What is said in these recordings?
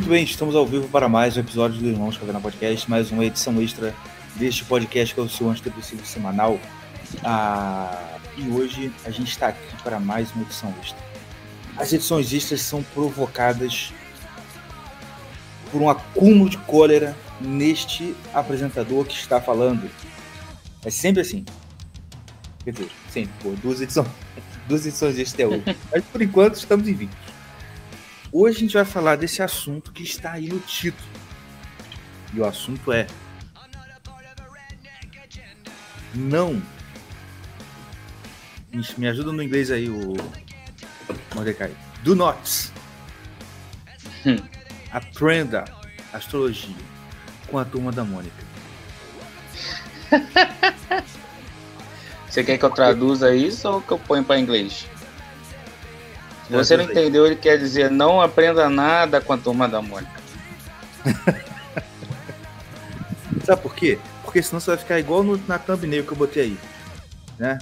Muito bem, estamos ao vivo para mais um episódio do Irmãos Caverna Podcast, mais uma edição extra deste podcast que é o seu antidepressivo semanal. Ah, e hoje a gente está aqui para mais uma edição extra. As edições extras são provocadas por um acúmulo de cólera neste apresentador que está falando. É sempre assim. Quer dizer, sempre, pô, duas edições, duas edições extras até hoje. Mas por enquanto estamos em 20. Hoje a gente vai falar desse assunto que está aí no título. E o assunto é. Não. Me ajuda no inglês aí, o. Mordecai. Do not. Aprenda astrologia com a turma da Mônica. Você quer que eu traduza isso ou que eu ponha para inglês? Se você não entendeu, ele quer dizer não aprenda nada com a turma da Mônica. Sabe por quê? Porque senão você vai ficar igual no, na thumbnail que eu botei aí. Né?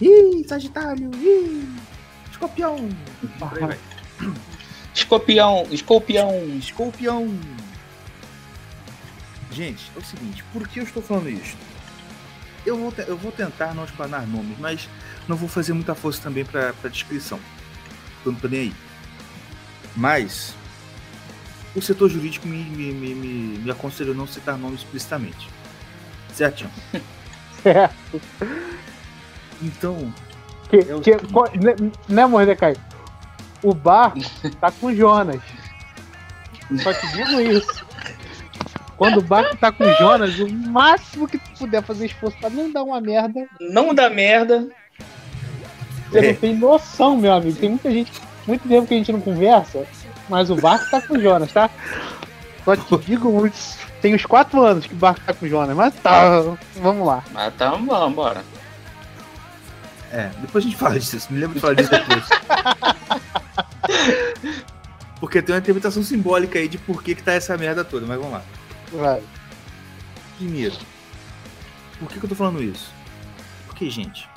Ih, Sagitário! Ih, Escorpião! Escorpião! Escorpião! Escorpião! Gente, é o seguinte, por que eu estou falando isso? Eu vou, eu vou tentar não explanar nomes, mas não vou fazer muita força também para a descrição não tô nem aí. Mas o setor jurídico me, me, me, me, me aconselhou não citar nomes explicitamente. Certo? Certo. Então. Que, eu... que, né, né, Mordecai? O bar tá com Jonas. Só te digo isso. Quando o bar tá com Jonas, o máximo que tu puder fazer esforço pra não dar uma merda. Não dar merda. Você é. não tem noção, meu amigo. Tem muita gente, muito tempo que a gente não conversa, mas o Barco tá com o Jonas, tá? Só te digo muito. Tem uns quatro anos que o Barco tá com o Jonas, mas tá. Vamos lá. Mas tá, vamos, bora. É, depois a gente fala disso. Me lembro de falar disso depois. Porque tem uma interpretação simbólica aí de por que, que tá essa merda toda, mas vamos lá. Vai. Primeiro, por que, que eu tô falando isso? Porque, gente,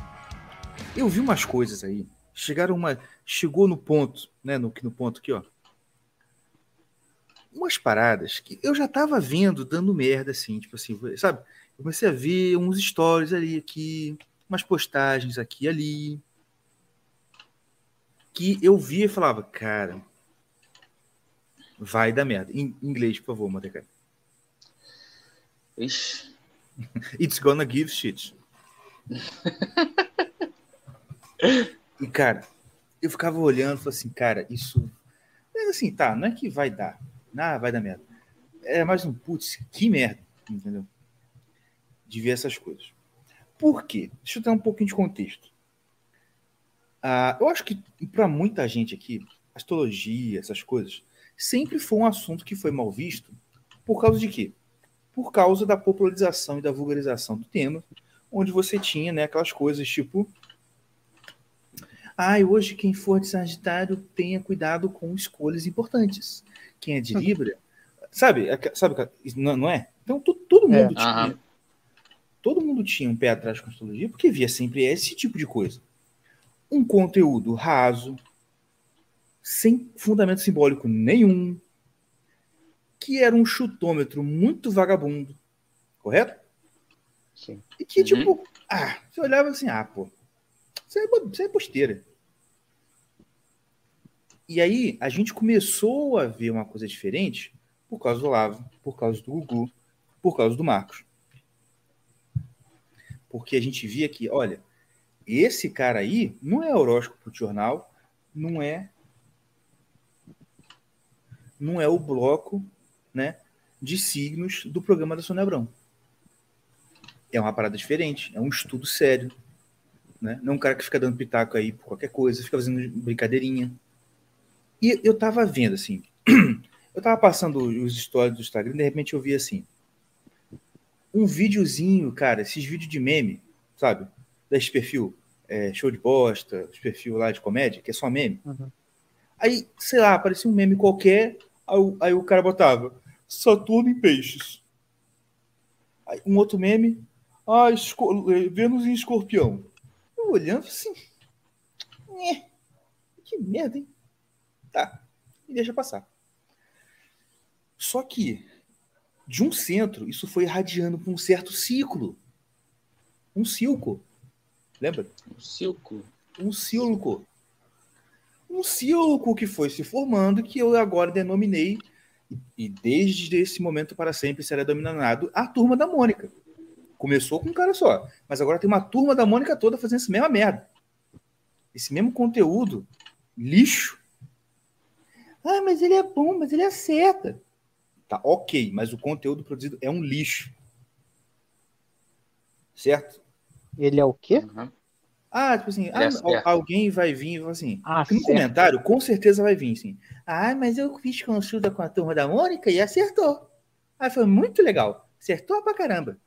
eu vi umas coisas aí. Chegaram uma. Chegou no ponto, né? No, no ponto aqui, ó. Umas paradas que eu já tava vendo dando merda, assim, tipo assim, sabe? Eu comecei a ver uns stories ali, aqui, umas postagens aqui ali. Que eu via e falava, cara, vai dar merda. Em inglês, por favor, Mordecai. Ixi. It's gonna give shit. E, cara, eu ficava olhando e falei assim, cara, isso. Mas assim, tá, não é que vai dar. Ah, vai dar merda. É mais um, putz, que merda, entendeu? De ver essas coisas. Por quê? Deixa eu dar um pouquinho de contexto. Ah, eu acho que para muita gente aqui, astrologia, essas coisas, sempre foi um assunto que foi mal visto. Por causa de quê? Por causa da popularização e da vulgarização do tema, onde você tinha né, aquelas coisas tipo ah, hoje quem for de Sagitário tenha cuidado com escolhas importantes. Quem é de Libra, sabe, sabe não, é? Então todo mundo é, tinha, todo mundo tinha um pé atrás com astrologia porque via sempre esse tipo de coisa. Um conteúdo raso, sem fundamento simbólico nenhum, que era um chutômetro muito vagabundo, correto? Sim. E que, uhum. tipo, ah, você olhava assim, ah, pô, isso é, isso é besteira. E aí a gente começou a ver uma coisa diferente por causa do Lavo, por causa do Gugu, por causa do Marcos. Porque a gente via que, olha, esse cara aí não é horóscopo de jornal, não é não é o bloco, né, de signos do programa da Sônia Abrão. É uma parada diferente, é um estudo sério, né? Não é um cara que fica dando pitaco aí por qualquer coisa, fica fazendo brincadeirinha. E eu tava vendo assim, eu tava passando os stories do Instagram, e de repente eu vi assim, um videozinho, cara, esses vídeos de meme, sabe? Desse perfil é, show de bosta, esse perfil lá de comédia, que é só meme. Uhum. Aí, sei lá, aparecia um meme qualquer, aí, aí o cara botava Saturno em peixes. Aí, um outro meme, ah, Vênus em escorpião olhando assim. Que merda, hein? Tá. E deixa passar. Só que, de um centro, isso foi irradiando para um certo ciclo. Um cilco. Lembra? Um cilco. Um cilco. Um cilco que foi se formando, que eu agora denominei, e desde esse momento para sempre será denominado a turma da Mônica. Começou com um cara só, mas agora tem uma turma da Mônica toda fazendo essa mesma merda. Esse mesmo conteúdo lixo. Ah, mas ele é bom, mas ele acerta. Tá, ok, mas o conteúdo produzido é um lixo. Certo? Ele é o quê? Uhum. Ah, tipo assim, ah, alguém vai vir e fala assim. Ah, no certo. comentário, com certeza vai vir, assim. Ah, mas eu fiz consulta com a turma da Mônica e acertou. Ah, foi muito legal. Acertou pra caramba.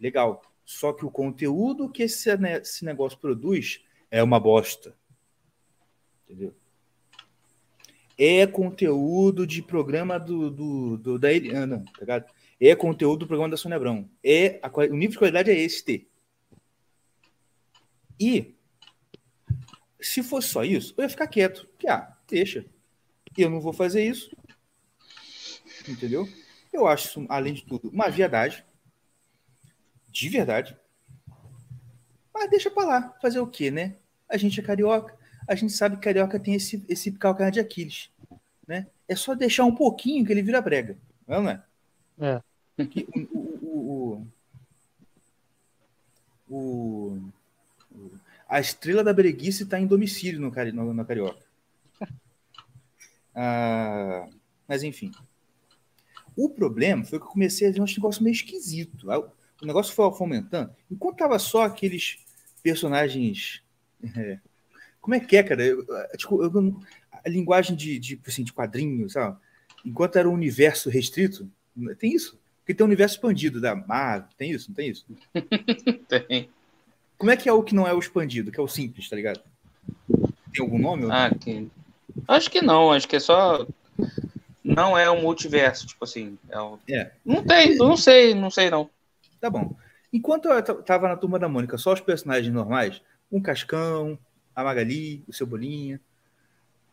Legal. Só que o conteúdo que esse, esse negócio produz é uma bosta. Entendeu? É conteúdo de programa do, do, do- da Eliana, tá ligado? É conteúdo do programa da Sônia Abrão. É a o nível de qualidade é este. E se fosse só isso, eu ia ficar quieto. Que, ah, deixa. Eu não vou fazer isso. Entendeu? Eu acho além de tudo, uma viadagem. De verdade. Mas deixa pra lá. Fazer o quê, né? A gente é carioca. A gente sabe que carioca tem esse, esse calcanhar de Aquiles. Né? É só deixar um pouquinho que ele vira brega. Não é? É. Que o, o, o, o- a estrela da breguice está em domicílio no, no, no Carioca. Ah, mas enfim. O problema foi que eu comecei a ver uns negócios meio esquisitos. O negócio foi fomentando. Enquanto tava só aqueles personagens. é, como é que é, cara? Eu- eu- tipo, eu a linguagem de, de, assim, de quadrinhos, sabe? Enquanto era um universo restrito, tem isso. Porque tem um universo expandido da Marvel, tem isso, não tem isso? Tem. Como é que é o que não é o expandido, que é o simples, tá ligado? Tem algum nome? Ah, que... Acho que não, acho que é só. Não é um multiverso, tipo assim. É um... É. Não tem, não sei, não sei não. Tá bom. Enquanto eu tava na turma da Mônica, só os personagens normais, um Cascão, a Magali, o Cebolinha,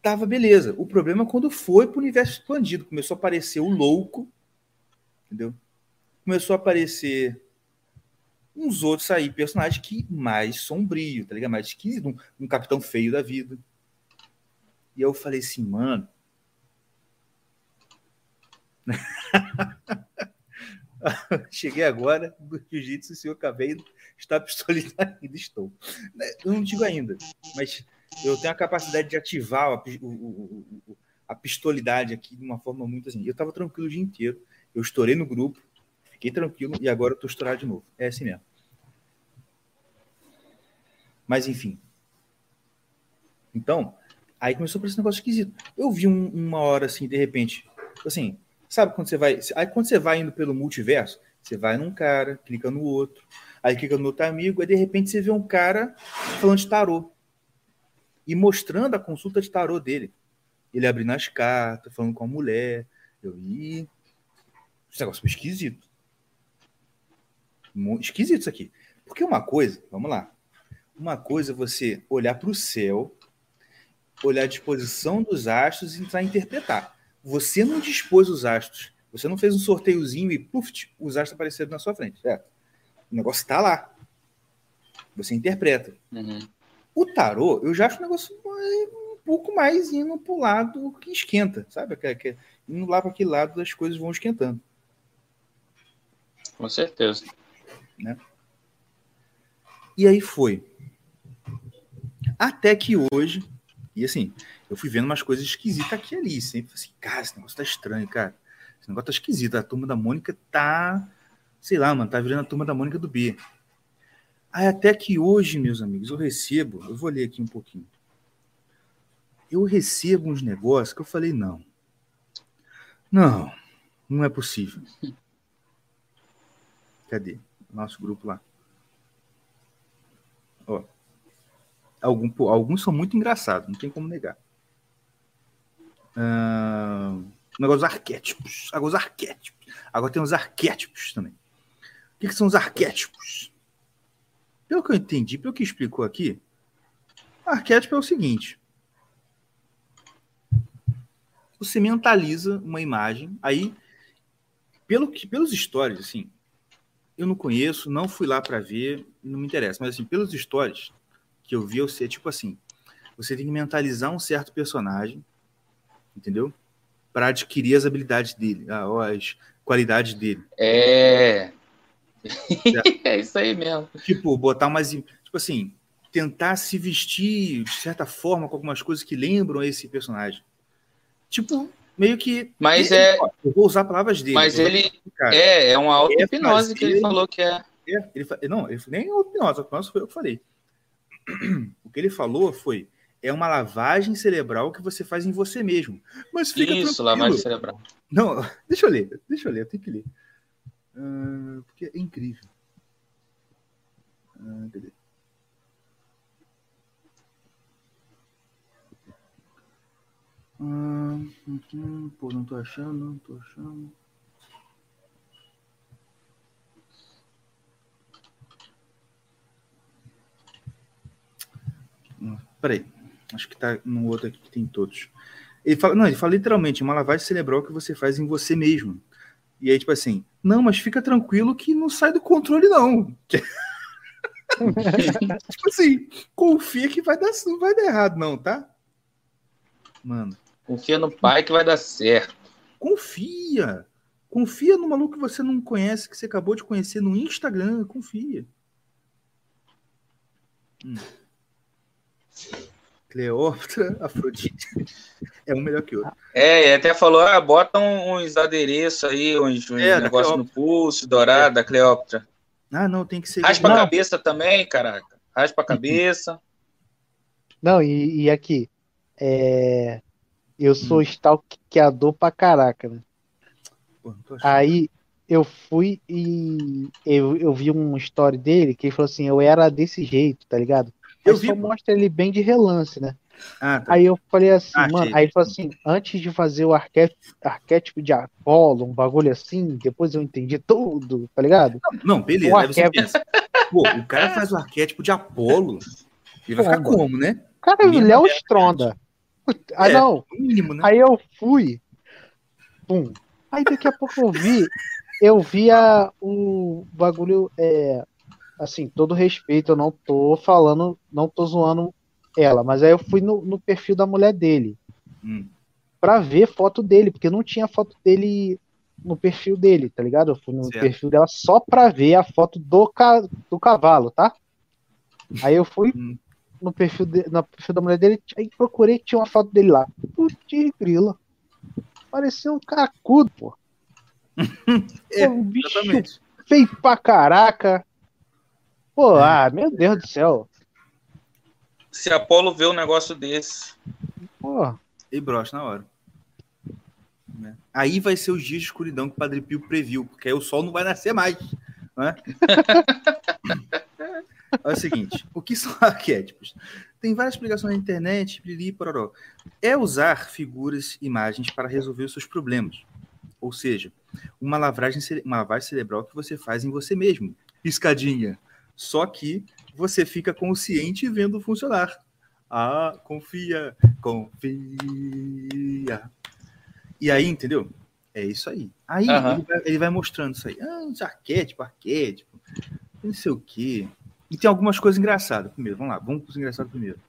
tava beleza. O problema é quando foi pro universo expandido, começou a aparecer o louco, entendeu? Começou a aparecer uns outros aí, personagens que mais sombrio, tá ligado? Mais esquisito, um, um capitão feio da vida. E eu falei assim, mano. Cheguei agora do jiu-jitsu, se eu acabei está pistolito ainda estou. Eu não digo ainda, mas eu tenho a capacidade de ativar a, o- o- a pistolidade aqui de uma forma muito assim. Eu estava tranquilo o dia inteiro, eu estourei no grupo, fiquei tranquilo e agora tô estourado de novo. É assim mesmo. Mas enfim. Então, aí começou a um negócio esquisito. Eu vi um- uma hora assim, de repente, assim, sabe quando você vai. Aí quando você vai indo pelo multiverso, você vai num cara, clica no outro, aí clica no outro amigo, aí de repente você vê um cara falando de tarô. E mostrando a consulta de tarô dele. Ele abrindo as cartas, falando com a mulher. Eu vi. Esse negócio foi esquisito. Esquisito isso aqui. Porque uma coisa, vamos lá. Uma coisa é você olhar para o céu, olhar a disposição dos astros e tentar interpretar. Você não dispôs os astros. Você não fez um sorteiozinho e, puf, os astros apareceram na sua frente, certo? O negócio está lá. Você interpreta. Uhum. O tarô, eu já acho um negócio um pouco mais indo pro lado que esquenta, sabe? Que, que, indo lá para aquele lado das coisas vão esquentando. Com certeza. E aí foi. Até que hoje, e assim, eu fui vendo umas coisas esquisitas aqui e ali. Sempre falei assim, cara, esse negócio tá estranho, cara. Esse negócio tá esquisito. A turma da Mônica tá, sei lá, mano, tá virando a turma da Mônica do B. Aí até que hoje, meus amigos, eu recebo, eu vou ler aqui um pouquinho. Eu recebo uns negócios que eu falei, não. Não, não é possível. Cadê? Nosso grupo lá. Ó. Algum, alguns são muito engraçados, não tem como negar. O negócio dos arquétipos. Agora os arquétipos. Agora tem os arquétipos também. O que, que são os arquétipos? Pelo que eu entendi, pelo que explicou aqui, arquétipo é o seguinte. Você mentaliza uma imagem, aí pelo que, pelos stories, assim, eu não conheço, não fui lá para ver, não me interessa. Mas, assim, pelos stories que eu vi, eu sei, tipo assim, você tem que mentalizar um certo personagem, entendeu? Para adquirir as habilidades dele, as qualidades dele. É. é isso aí mesmo. Tipo, botar umas. Tipo assim, tentar se vestir de certa forma com algumas coisas que lembram esse personagem. Tipo, meio que. Mas ele, é. Eu vou usar palavras dele. Mas ele. É, é uma auto-hipnose que ele falou que é. é ele, não, ele, nem auto-hipnose, auto-hipnose foi eu que falei. O que ele falou foi: é uma lavagem cerebral que você faz em você mesmo. Mas fica Isso, tranquilo. lavagem cerebral. Não, deixa eu ler, deixa eu ler, eu tenho que ler. Uh, porque é incrível. Uh, cadê? Hum, hum, pô, não tô achando, não tô achando. Peraí, acho que tá no outro aqui que tem todos. Ele fala, não, ele fala literalmente, uma lavagem cerebral que você faz em você mesmo. E aí, tipo assim, não, mas fica tranquilo que não sai do controle, não. tipo assim, confia que vai dar, não vai dar errado, não, tá? Mano. Confia no pai que vai dar certo. Confia. Confia no maluco que você não conhece, que você acabou de conhecer no Instagram. Confia. Hum. Cleópatra, Afrodite. É um melhor que o outro. É, até falou: ah, bota uns adereços aí, uns, uns é, negócios no pulso, dourado, é. da Cleópatra. Ah, não, tem que ser. Raspa a cabeça também, caraca. Raspa a cabeça. Não, e, e aqui. É... Eu sou hum. stalkeador pra caraca, né? Pô, Aí eu fui e eu, eu vi uma story dele que ele falou assim: eu era desse jeito, tá ligado? Eu vi. só mostra ele bem de relance, né? Ah, tá. Aí eu falei assim, ah, mano, aí ele falou assim, antes de fazer o arquétipo, arquétipo de Apolo, um bagulho assim, depois eu entendi tudo, tá ligado? Não, não beleza, o aí você pensa, pô, o cara faz o arquétipo de Apolo, ele vai ficar como, né? Cara, ele é o Stronda. Ah, é, não. Mínimo, né? Aí eu fui. Pum. Aí daqui a pouco eu vi. Eu via o bagulho. É, assim, todo respeito, eu não tô falando, não tô zoando ela, mas aí eu fui no, no perfil da mulher dele. Hum. Pra ver foto dele, porque não tinha foto dele no perfil dele, tá ligado? Eu fui no certo. perfil dela só pra ver a foto do, ca, do cavalo, tá? Aí eu fui, hum no perfil, de, no perfil da mulher dele, aí procurei que tinha uma foto dele lá. Putz, grila. Parecia um caracudo, pô. é, um bicho exatamente. feio pra caraca. Pô, é. ah, meu Deus do céu. Se Apolo vê um negócio desse. Pô. E brocha na hora. Né? Aí vai ser os dias de escuridão que o Padre Pio previu, porque aí o sol não vai nascer mais. Né? É o seguinte: o que são arquétipos? Tem várias explicações na internet, brili, pororó. É usar figuras, imagens para resolver os seus problemas. Ou seja, uma lavagem, uma lavagem cerebral que você faz em você mesmo. Piscadinha. Só que você fica consciente vendo funcionar. Ah, confia, confia. E aí, entendeu? É isso aí. Aí uhum. ele, vai, ele, vai, mostrando isso aí. Ah, arquétipo, arquétipo. Não sei o quê. E tem algumas coisas engraçadas. Primeiro, vamos lá, vamos com os engraçados primeiro.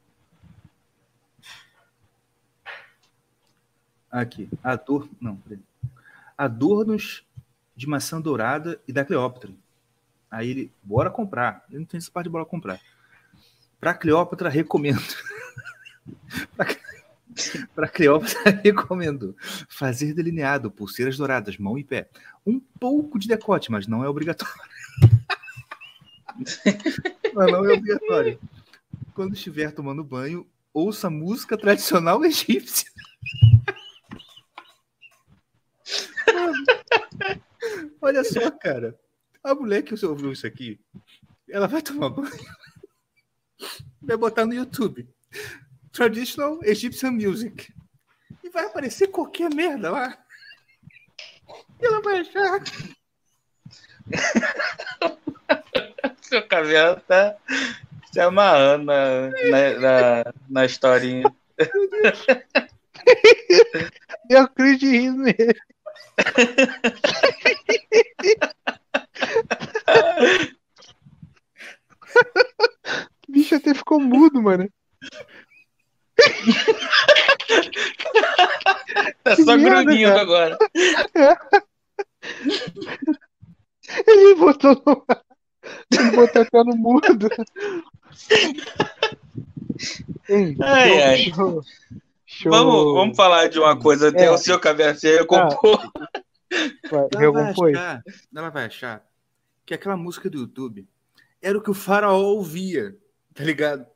Aqui, Ador, não, Adornos de maçã dourada e da Cleópatra. Aí ele, bora comprar. Eu não tenho essa parte de bora comprar. Para Cleópatra, recomendo. Para Cleópatra, recomendo fazer delineado, pulseiras douradas, mão e pé. Um pouco de decote, mas não é obrigatório. Mas não é obrigatório. Quando estiver tomando banho, ouça música tradicional egípcia. olha só, cara. A mulher que ouviu isso aqui, ela vai tomar banho, vai botar no YouTube. Traditional Egyptian Music. E vai aparecer qualquer merda lá. E ela vai achar. O cabelo tá se amarrando na, na, na, na historinha. Eu acredito O bicho até ficou mudo, mano. tá só merda, grudinho agora. Ele botou no. Ele botou até no mudo. Ei, ai, ai. Show, show. Vamos, vamos falar de uma coisa. Tem é. o seu cabeça, eu compor. Ah, recompôs. Não vai achar. Não vai achar que aquela música do YouTube era o que o faraó ouvia, tá ligado?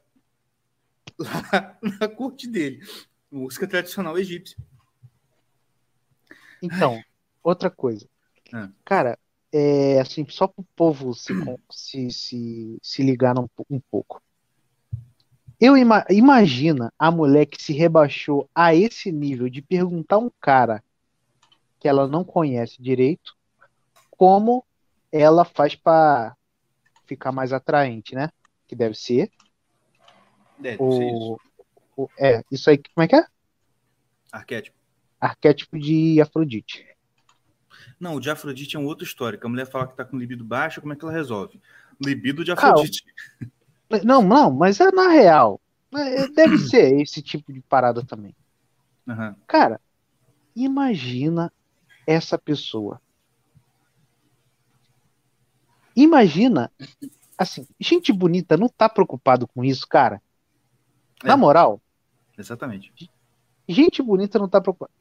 Lá na corte dele. Música tradicional egípcia. Então, outra coisa. Ah. Cara, é assim, só pro povo se, se, se, se ligar um, um pouco. Eu ima- imagina a mulher que se rebaixou a esse nível de perguntar um cara que ela não conhece direito como ela faz pra ficar mais atraente, né? Que deve ser É, deve ser isso. o, o- é, isso aí, como é que é? Arquétipo. Arquétipo de Afrodite. Não, o de Afrodite é uma outra história. Que a mulher fala que tá com libido baixa, como é que ela resolve? Libido de Ah, Afrodite. Não, não, mas é na real. É, Deve ser esse tipo de parada também. Aham. Cara, imagina essa pessoa. Imagina, assim, gente bonita não tá preocupado com isso, cara. Na É. moral, Exatamente. gente bonita não tá preocupada.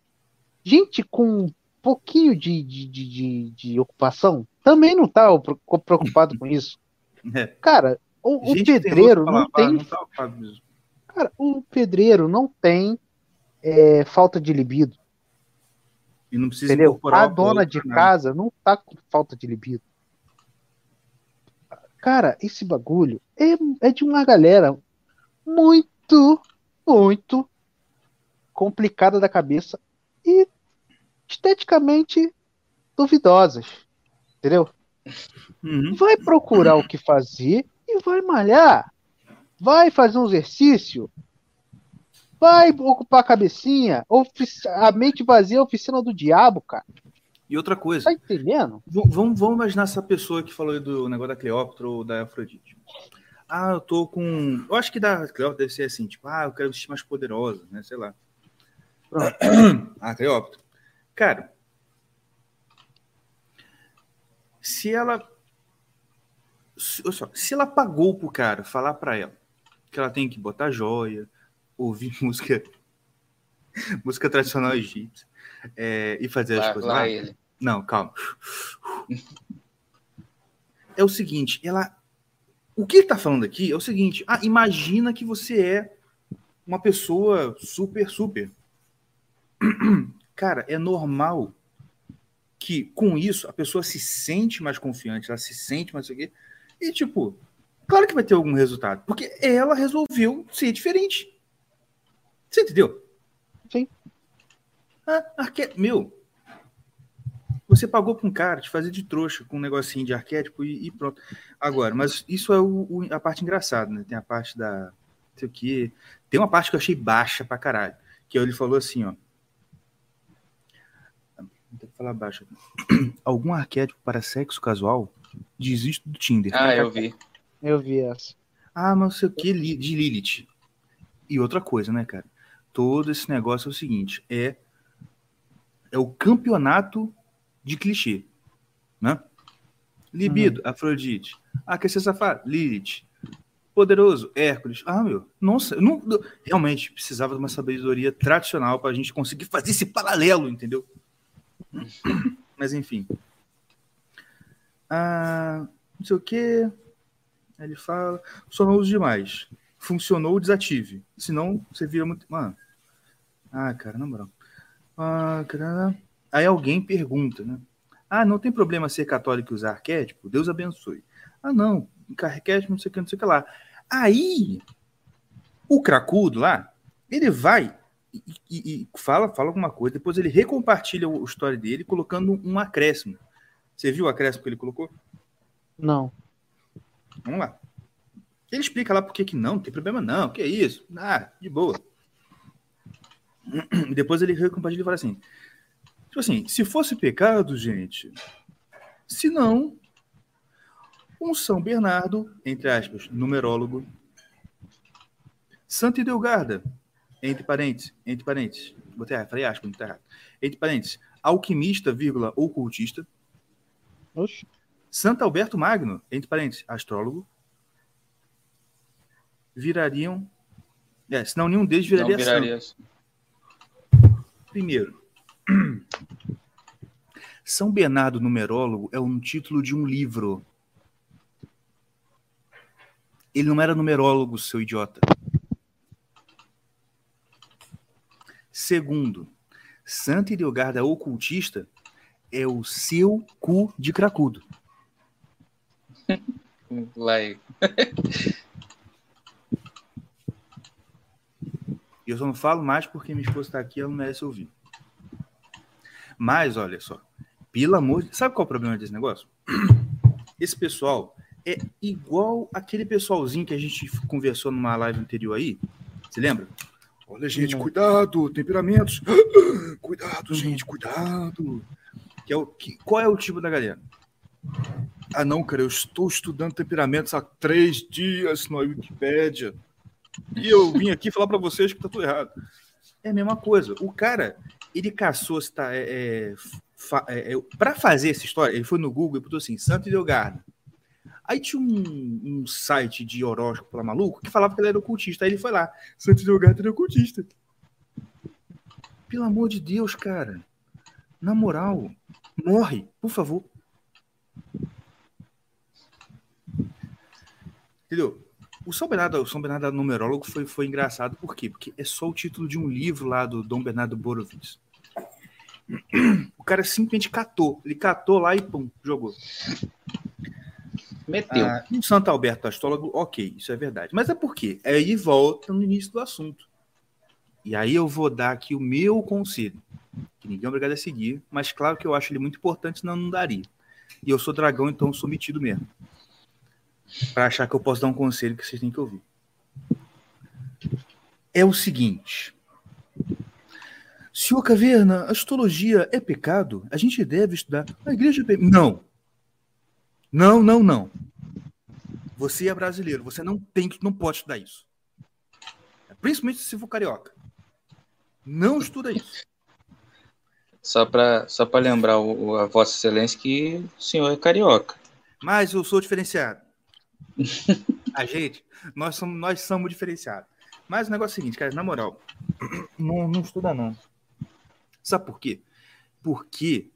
Gente com um pouquinho de, de, de, de, de ocupação também não tá preocupado com isso. É. Cara, o, o pedreiro não lavar, tem não tá. Cara, o pedreiro não tem é, falta de libido, E não precisa entendeu? A dona de nada. casa não tá com falta de libido. Cara, esse bagulho é, é de uma galera muito, muito complicada da cabeça e esteticamente duvidosas, entendeu? Uhum. Vai procurar o que fazer e vai malhar. Vai fazer um exercício. Vai ocupar a cabecinha. Ofici- A mente vazia é a oficina do diabo, cara. E outra coisa, Tá entendendo? vamos, vamos imaginar essa pessoa que falou aí do negócio da Cleópatra ou da Afrodite. Ah, eu tô com. Eu acho que da Cleópatra deve ser assim, tipo, ah, eu quero vestir mais poderosa, né? Sei lá. Pronto. Ah, Cleópatra. Cara, se ela. Se, olha só, se ela pagou pro cara falar pra ela que ela tem que botar joia, ouvir música. música tradicional egípcia é, e fazer as Lá, coisas lá lá. ele. Não, calma. É o seguinte, ela. O que ele tá falando aqui é o seguinte: ah, imagina que você é uma pessoa super, super. Cara, é normal que com isso a pessoa se sente mais confiante, ela se sente mais aqui. E, tipo, claro que vai ter algum resultado, porque ela resolveu ser diferente. Você entendeu? Sim. Ah, arque... Meu, você pagou pra um cara te fazer de trouxa com um negocinho de arquétipo e, e pronto. Agora, mas isso é o- o- a parte engraçada, né? Tem a parte da. Não sei o quê. Tem uma parte que eu achei baixa pra caralho. Que ele falou assim, ó. Tem que falar baixo. Algum arquétipo para sexo casual? Desisto do Tinder. Ah, eu vi. Eu vi essa. Ah, mas não sei o que de Lilith. E outra coisa, né, cara? Todo esse negócio é o seguinte: é, é o campeonato de clichê. Né? Libido, Afrodite. Ah, quer ser safado? Lilith. Poderoso, Hércules. Ah, meu, nossa, eu não, eu- realmente precisava de uma sabedoria tradicional para a gente conseguir fazer esse paralelo, entendeu? Mas enfim. Ah, não sei o que. Ele fala, só não uso demais. Funcionou, desative. Senão, você vira muito. Mano. Ah, cara, na moral. Ah, cara... Aí alguém pergunta, né? Ah, não tem problema ser católico e usar arquétipo? Deus abençoe. Ah, não. Arquétipo, não sei o que, não sei o que lá. Aí, o cracudo lá, ele vai e, e- e fala, fala alguma coisa, depois ele recompartilha o, o story dele colocando um acréscimo. Você viu o acréscimo que ele colocou? Não. Vamos lá. Ele explica lá por que que não, não tem problema não, que é isso? Ah, de boa. Depois ele recompartilha e fala assim, tipo assim, se fosse pecado, gente, se não, um São Bernardo, entre aspas, numerólogo, Santa Idelgarda, entre parênteses, entre parênteses, botei errado, falei aspas, não tá errado. Entre parênteses, alquimista, vírgula, ocultista. Oxe. Santo Alberto Magno, entre parênteses, astrólogo. Virariam. É, senão nenhum deles Não viraria, viraria. santo. Primeiro, São Bernardo Numerólogo é um título de um livro. Ele não era numerólogo, seu idiota. Segundo, Santa Idelgarda Ocultista é o seu cu de cracudo. Eu só não falo mais porque minha esposa está aqui e ela não merece ouvir. Mas, olha só, pelo amor de... Sabe qual é o problema desse negócio? Esse pessoal é igual aquele pessoalzinho que a gente conversou numa live anterior aí. Você lembra? Olha, gente, Não. cuidado, temperamentos. Cuidado, gente, cuidado. Que é o, que, qual é o tipo da galera? Ah, não, cara, eu estou estudando temperamentos há três dias na Wikipédia. E eu vim aqui falar para vocês que tá tudo errado. É a mesma coisa. O cara, ele caçou, tá, é, é, é, é, para fazer essa história, ele foi no Google e botou assim, Santo Idelgarda. Aí tinha um, um site de horóscopo lá maluco que falava que ele era ocultista. Aí ele foi lá, Santo Idelgarda era ocultista. Pelo amor de Deus, cara. Na moral, morre, por favor. Entendeu? O São Bernardo, o São Bernardo numerólogo foi, foi engraçado, por quê? Porque é só o título de um livro lá do Dom Bernardo Borovitz. O cara simplesmente catou. Ele catou lá e pum, jogou. Meteu. Ah, o Santo Alberto astrólogo, ok, isso é verdade. Mas é por quê? Aí volta no início do assunto. E aí eu vou dar aqui o meu conselho, que ninguém é obrigado a seguir, mas claro que eu acho ele muito importante, senão não daria. E eu sou dragão, então sou metido mesmo. Para achar que eu posso dar um conselho que vocês têm que ouvir. É o seguinte. Senhor Caverna, astrologia é pecado? A gente deve estudar. A igreja. é Não. Não, não, não. Você é brasileiro, você não tem que, não pode estudar isso. Principalmente se for carioca. Não estuda isso. Só para só pra lembrar o- a Vossa Excelência que o senhor é carioca. Mas eu sou diferenciado. A gente, nós somos, nós somos diferenciados. Mas o negócio é o seguinte, cara, na moral, não, não estuda não. Sabe por quê? Porque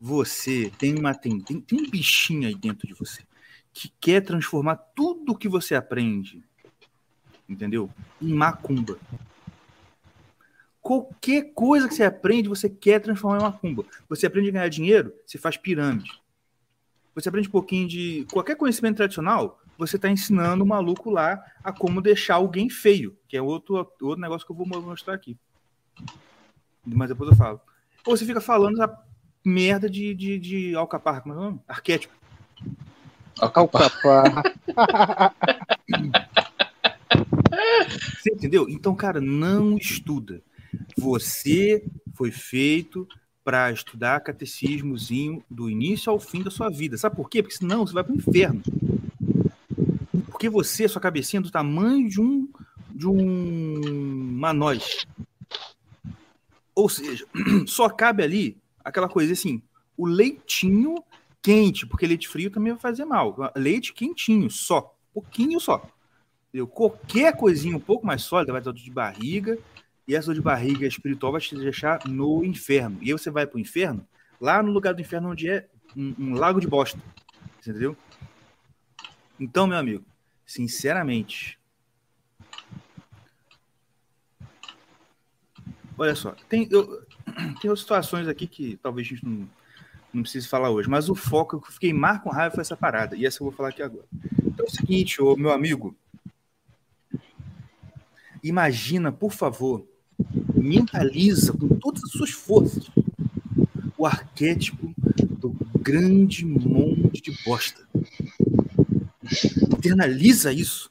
você tem uma tem, tem, tem um bichinho aí dentro de você que quer transformar tudo que você aprende, entendeu? Em macumba. Qualquer coisa que você aprende, você quer transformar em macumba. Você aprende a ganhar dinheiro, você faz pirâmide. Você aprende um pouquinho de qualquer conhecimento tradicional, você está ensinando o maluco lá a como deixar alguém feio, que é outro, outro negócio que eu vou mostrar aqui. Mas depois eu falo. Ou você fica falando essa merda de, de, de alcaparra, como é o nome? Arquétipo. Alcaparra. Você entendeu? Então, cara, não estuda. Você foi feito para estudar catecismozinho do início ao fim da sua vida. Sabe por quê? Porque senão você vai para o inferno. Porque você, sua cabecinha é do tamanho de um de um noz. Ou seja, só cabe ali aquela coisa assim, o leitinho quente, porque leite frio também vai fazer mal. Leite quentinho, só, pouquinho só. Entendeu? Qualquer coisinha um pouco mais sólida vai dar dor de barriga, e essa dor de barriga espiritual vai te deixar no inferno. E aí você vai para o inferno, lá no lugar do inferno onde é um, um lago de bosta. Entendeu? Então, meu amigo, sinceramente, olha só, tem, eu, tem situações aqui que talvez a gente não, não precise falar hoje, mas o foco que eu fiquei mar com raiva foi essa parada, e essa eu vou falar aqui agora. Então é o seguinte, ô, meu amigo, imagina, por favor, mentaliza com todas as suas forças o arquétipo do grande monte de bosta. Internaliza isso.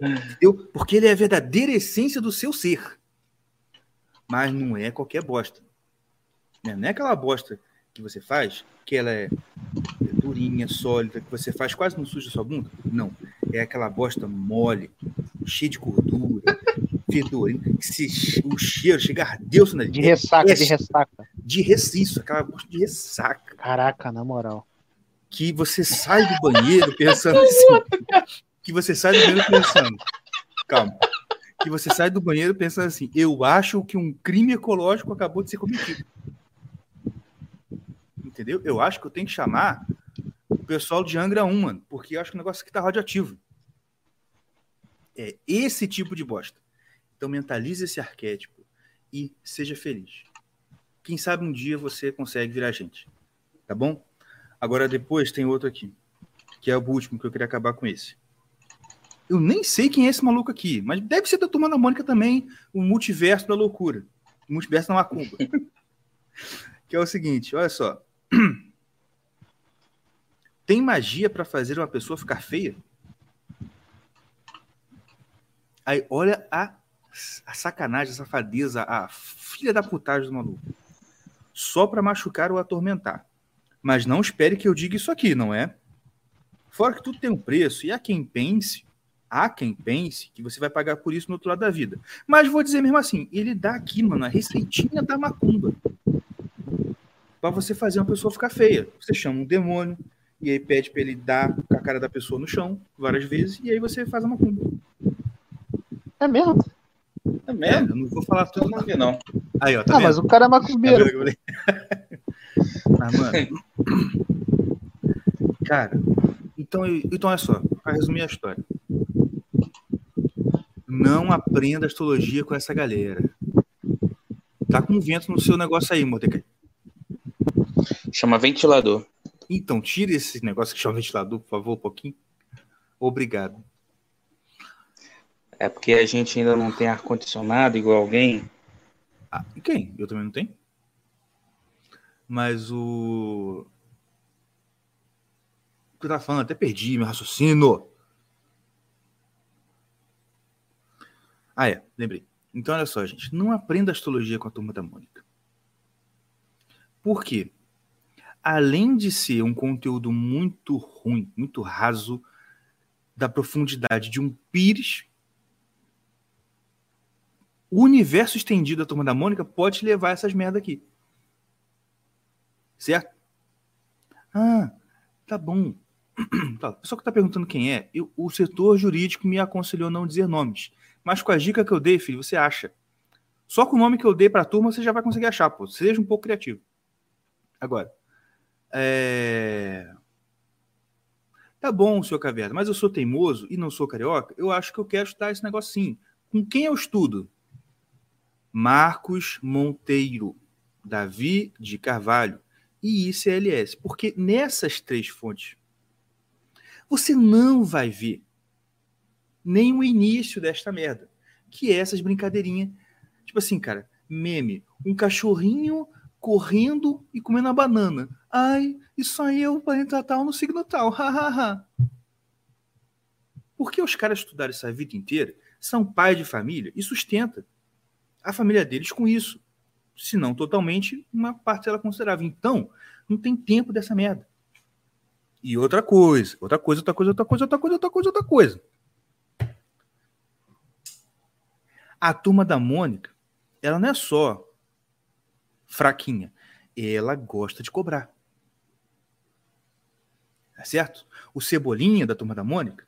Entendeu? Porque ele é a verdadeira essência do seu ser. Mas não é qualquer bosta. Né? Não é aquela bosta que você faz, que ela é durinha, sólida, que você faz quase não suja sua bunda. Não. É aquela bosta mole, cheio de gordura, fedorento, esse- o cheiro chega a Deus na De ressaca, É, de ressaca. de reciço, aquela gosto de ressaca. Caraca, na moral. Que você sai do banheiro pensando assim. Que você sai do banheiro pensando. Calma. Que você sai do banheiro pensando assim, eu acho que um crime ecológico acabou de ser cometido. Entendeu? Eu acho que eu tenho que chamar o pessoal de Angra 1, mano, porque eu acho que o negócio aqui tá radioativo. É esse tipo de bosta. Então mentalize esse arquétipo e seja feliz. Quem sabe um dia você consegue virar gente. Tá bom? Agora depois tem outro aqui, que é o último que eu queria acabar com esse. Eu nem sei quem é esse maluco aqui, mas deve ser da Turma da Mônica também, o multiverso da loucura. O multiverso da macumba. que é o seguinte, olha só. Tem magia para fazer uma pessoa ficar feia? Aí, olha a, a sacanagem, a safadeza, a filha da putagem do maluco. Só para machucar ou atormentar. Mas não espere que eu diga isso aqui, não é? Fora que tudo tem um preço, e há quem pense, há quem pense que você vai pagar por isso no outro lado da vida. Mas vou dizer mesmo assim, ele dá aqui, mano, a receitinha da macumba. Pra você fazer uma pessoa ficar feia. Você chama um demônio, e aí pede pra ele dar com a cara da pessoa no chão várias vezes, e aí você faz a macumba. É mesmo? É É, mesmo? eu não vou falar Eu tudo, não não. Aí, ó, tá ah, vendo? mas o cara é macumbeiro. Mas, mano. Cara, então, então olha só, para resumir a história. Não aprenda astrologia com essa galera. Tá com vento no seu negócio aí, Mordecai. Chama ventilador. Então, tire esse negócio que chama ventilador, por favor, um pouquinho. Obrigado. É porque a gente ainda não tem ar-condicionado igual alguém. Ah, quem? Eu também não tenho. Mas o. Que eu tava falando? Até perdi meu raciocínio. Ah, é, lembrei. Então, olha só, gente. Não aprenda astrologia com a turma da Mônica. Por quê? Além de ser um conteúdo muito ruim, muito raso, da profundidade de um pires, o universo estendido da turma da Mônica pode levar essas merda aqui. Certo? Ah, tá bom. Tá, a pessoa que tá perguntando quem é, eu- o setor jurídico me aconselhou não dizer nomes. Mas com a dica que eu dei, filho, você acha. Só com o nome que eu dei pra turma, você já vai conseguir achar, pô. Seja um pouco criativo. Agora, é... Tá bom, senhor Caverna, mas eu sou teimoso e não sou carioca. Eu acho que eu quero estudar esse negócio sim. Com quem eu estudo? Marcos Monteiro, Davi de Carvalho e ICLS. Porque nessas três fontes, você não vai ver nem o início desta merda. Que é essas brincadeirinhas. Tipo assim, cara, meme. Um cachorrinho correndo e comendo a banana. Ai, isso aí é o planeta tal no signo tal. Hahaha. Porque os caras estudaram essa vida inteira, são pai de família e sustenta a família deles com isso. Se não totalmente, uma parcela considerável. Então, não tem tempo dessa merda. E outra coisa, outra coisa, outra coisa, outra coisa, outra coisa, outra coisa, outra coisa. A turma da Mônica, ela não é só fraquinha, ela gosta de cobrar. Tá certo? O Cebolinha da turma da Mônica,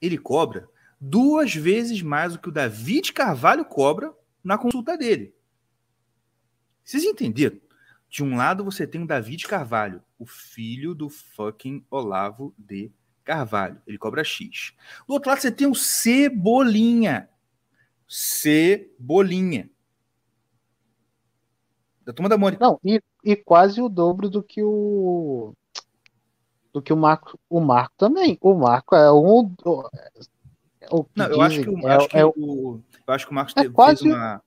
ele cobra duas vezes mais do que o David Carvalho cobra na consulta dele. Vocês entenderam? De um lado você tem o David Carvalho, o filho do fucking Olavo de Carvalho. Ele cobra X. Do outro lado você tem o Cebolinha. Cebolinha. Da turma da Mônica. Não, e, e quase o dobro do que o. Do que o Marco. O Marco também. O Marco é um. O, o que Não, eu acho que, o, é, acho que é o, eu acho que o Marcos É teve- quase- fez, uma,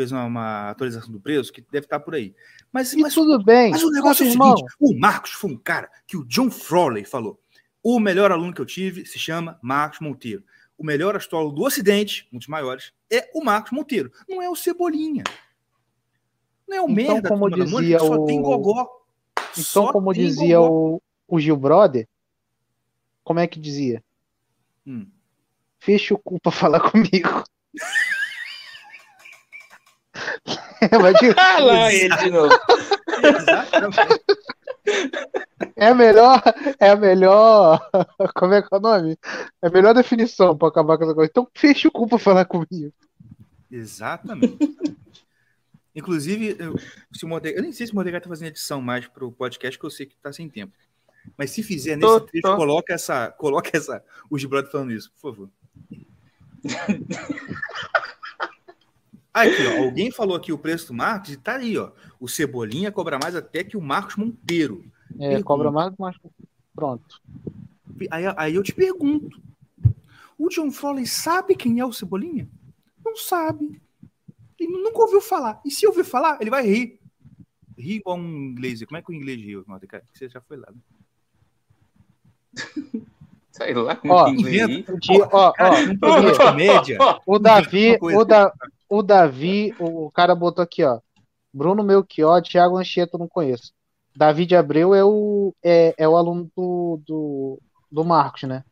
fez uma, uma atualização do preço que deve estar por aí. Mas, mas, tudo bem. mas o negócio é o mas, irmão, seguinte: o Marcos foi um cara que o John Frawley falou. O melhor aluno que eu tive se chama Marcos Monteiro. O melhor astrólogo do Ocidente, um dos maiores, é o Marcos Monteiro. Não é o Cebolinha. Não é o Então, merda como da Mônica, dizia que só o- tem gogó. Então, Só como dizia gogó. o, o Gil Brother, como é que dizia? Hum. Fecha o cu pra falar comigo. Lembra disso? Ah, lá ele de novo. Exatamente. É a melhor, é a melhor, como é que é o nome? É a melhor definição pra acabar com essa coisa. Então fecha o cu pra falar comigo. Exatamente. Inclusive, eu, se o Mordecai, eu nem sei se o Mordecai tá fazendo edição mais pro podcast, que eu sei que tá sem tempo. Mas se fizer nesse Tô, trecho, tô. coloca essa, coloca essa, os brothers falando isso, por favor. Aqui, ó, alguém falou aqui o preço do Marcos e tá aí, ó. O Cebolinha cobra mais até que o Marcos Monteiro. É, Pergunta. cobra mais, mas pronto. Aí, aí eu te pergunto: o John Foley sabe quem é o Cebolinha? Não sabe. Ele nunca ouviu falar. E se ouvir falar, ele vai rir. Rir igual um inglês. Como é que o inglês ri, Mordecai? Você já foi lá. Né? Sei lá como Ó, que inglês. inventa. O dia- ó, Cara, ó, de comédia. o Davi, o, da, o Davi, o, cara botou aqui, ó. Bruno Melchior, Thiago Anchieta, eu não conheço. Davi de Abreu é o, é, é o aluno do, do, do Marcos, né?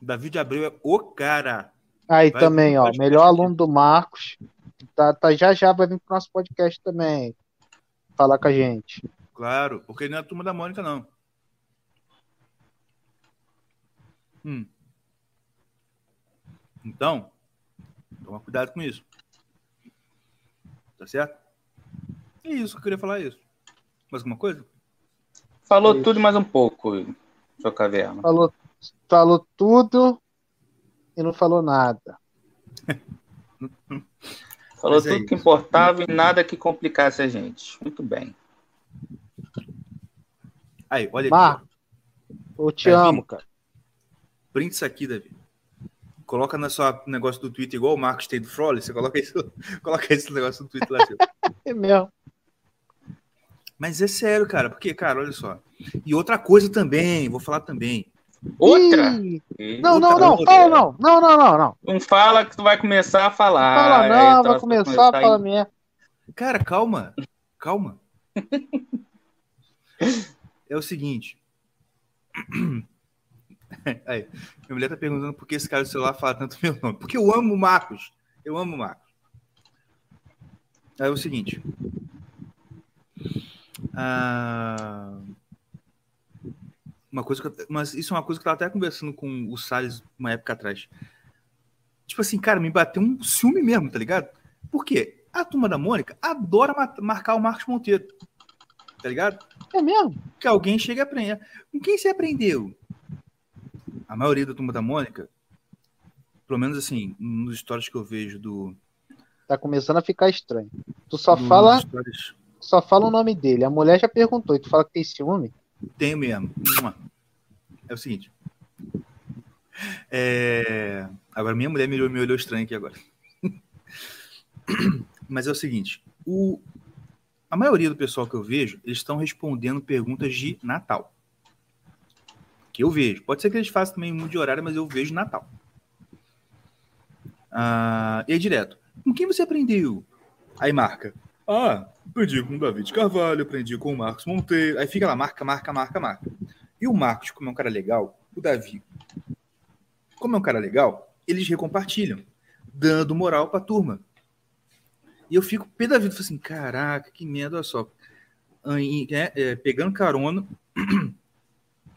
Davi de Abreu é o cara. Aí Vai também, ó, melhor aluno do Marcos. Tá, tá, já já vai vir pro nosso podcast também. Falar com a gente. Claro, porque ele não é a turma da Mônica, não. Hum. Então, toma cuidado com isso. Tá certo? É isso que eu queria falar é isso. Mais alguma coisa? Falou Isso. tudo e mais um pouco, seu caverna. Falou, falou tudo e não falou nada. Falou Mas é tudo que isso. importava e nada que complicasse a gente. Muito bem. Aí, olha aqui. Eu te Davi. amo, cara. Print isso aqui, Davi. Coloca no seu negócio do Twitter, igual o Marcos tem do Frole. Você coloca isso, coloca esse negócio do Twitter lá. seu. É mesmo. Mas é sério, cara, porque, cara, olha só. E outra coisa também, vou falar também. Outra? Ih, Ih, Não, não, Outra não, fala não. Não, não, não, não. Não fala que tu vai começar a falar. Fala não, vai começar a falar merda. Cara, calma. Calma. É o seguinte. Aí, minha mulher tá perguntando por que esse cara do celular fala tanto meu nome. Porque eu amo o Marcos. Eu amo o Marcos. Aí é o seguinte. Ah, uma coisa que eu- mas isso é uma coisa que eu tava até conversando com o Salles uma época atrás. Tipo assim, cara, me bateu um ciúme mesmo, tá ligado? Por quê? A turma da Mônica adora ma- marcar o Marcos Monteiro. Tá ligado? É mesmo? Que alguém chega a aprender. Com quem você aprendeu? A maioria da turma da Mônica, pelo menos assim, nos stories que eu vejo do. Tá começando a ficar estranho. Tu só do- fala, só fala o nome dele. A mulher já perguntou e tu fala que tem ciúme? Tenho mesmo. É o seguinte. É, Agora, minha mulher me olhou, me olhou estranho aqui agora. Mas é o seguinte: o... a maioria do pessoal que eu vejo, eles estão respondendo perguntas de Natal. Que eu vejo. Pode ser que eles façam também um de horário, mas eu vejo Natal. Ah, e aí, direto. Com quem você aprendeu? Aí marca. Ah, aprendi com o David Carvalho, aprendi com o Marcos Monteiro. Aí fica lá, marca, marca, marca, marca. E o Marcos, como é um cara legal, o Davi, como é um cara legal, eles recompartilham, dando moral pra turma. E eu fico pé da vida, assim, caraca, que merda, olha só. Aí, é, é, pegando carona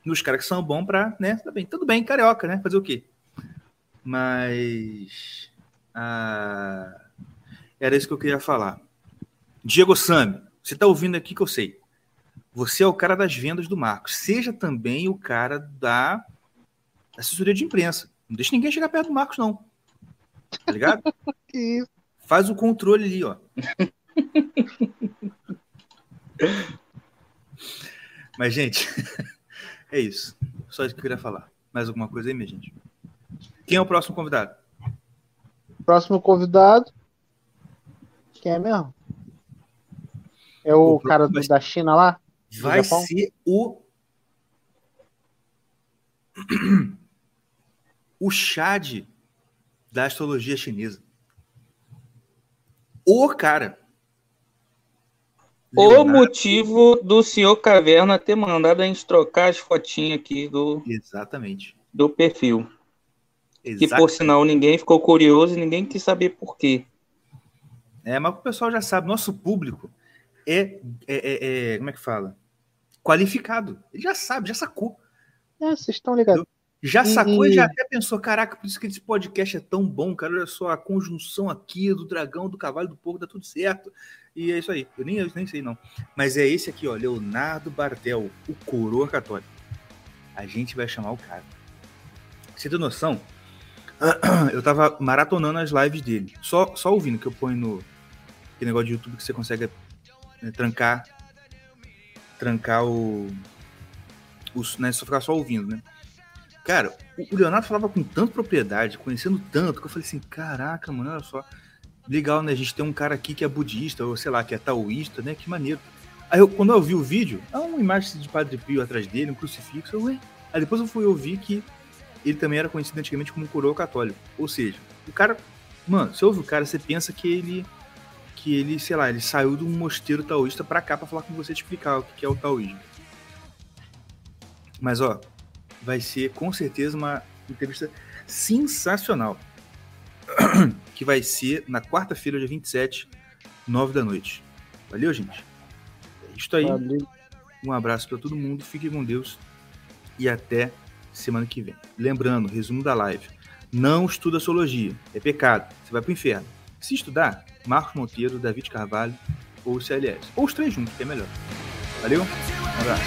nos caras que são bons pra, né, tá bem, tudo bem, carioca, né, fazer o quê? Mas... ah, era isso que eu queria falar. Diego Sami, você tá ouvindo aqui que eu sei. Você é o cara das vendas do Marcos. Seja também o cara da assessoria de imprensa. Não deixa ninguém chegar perto do Marcos, não. Tá ligado? Faz o controle ali, ó. Mas, gente, é isso. Só isso que eu queria falar. Mais alguma coisa aí, minha gente? Quem é o próximo convidado? Próximo convidado. Quem é mesmo? É o O cara do- da China lá? Vai ser o. o Chad da astrologia chinesa. O cara. O motivo do senhor Caverna ter mandado a gente trocar as fotinhas aqui do, Exatamente. do perfil. Que por sinal ninguém ficou curioso e ninguém quis saber por quê. É, mas o pessoal já sabe, nosso público é, é, é, é como é que fala? Qualificado. Ele já sabe, já sacou. É, vocês estão ligados. Já sacou e... e já até pensou, caraca, por isso que esse podcast é tão bom, cara. Olha só, a conjunção aqui do dragão, do cavalo, do porco, dá tudo certo. E é isso aí. Eu nem, eu nem sei, não. Mas é esse aqui, ó, Leonardo Bartel, o coroa católico. A gente vai chamar o cara. Você tem noção? Eu tava maratonando as lives dele. Só, só ouvindo, que eu ponho no aquele negócio de YouTube que você consegue né, trancar trancar o, os, né, só ficar só ouvindo, né? Cara, o Leonardo falava com tanta propriedade, conhecendo tanto, que eu falei assim, caraca, mano, olha só. Legal, né? A gente tem um cara aqui que é budista, ou sei lá, que é taoísta, né? Que maneiro. Aí eu, quando eu vi o vídeo, há uma imagem de Padre Pio atrás dele, um crucifixo, ué. Aí depois eu fui ouvir que ele também era conhecido antigamente como coroa católico. Ou seja, o cara, mano, você ouve o cara, você pensa que ele que ele, sei lá, ele saiu de um mosteiro taoísta para cá para falar com você, te explicar o que é o taoísmo. Mas ó, vai ser com certeza uma entrevista sensacional. Que vai ser na quarta-feira, dia 27, 9 da noite. Valeu, gente? É isso aí. Valeu. Um abraço para todo mundo, fique com Deus e até semana que vem. Lembrando, resumo da live. Não estuda zoologia, é pecado, você vai pro inferno. Se estudar, Marcos Monteiro, David Carvalho ou CLS. Ou os três juntos, que é melhor. Valeu? Um abraço.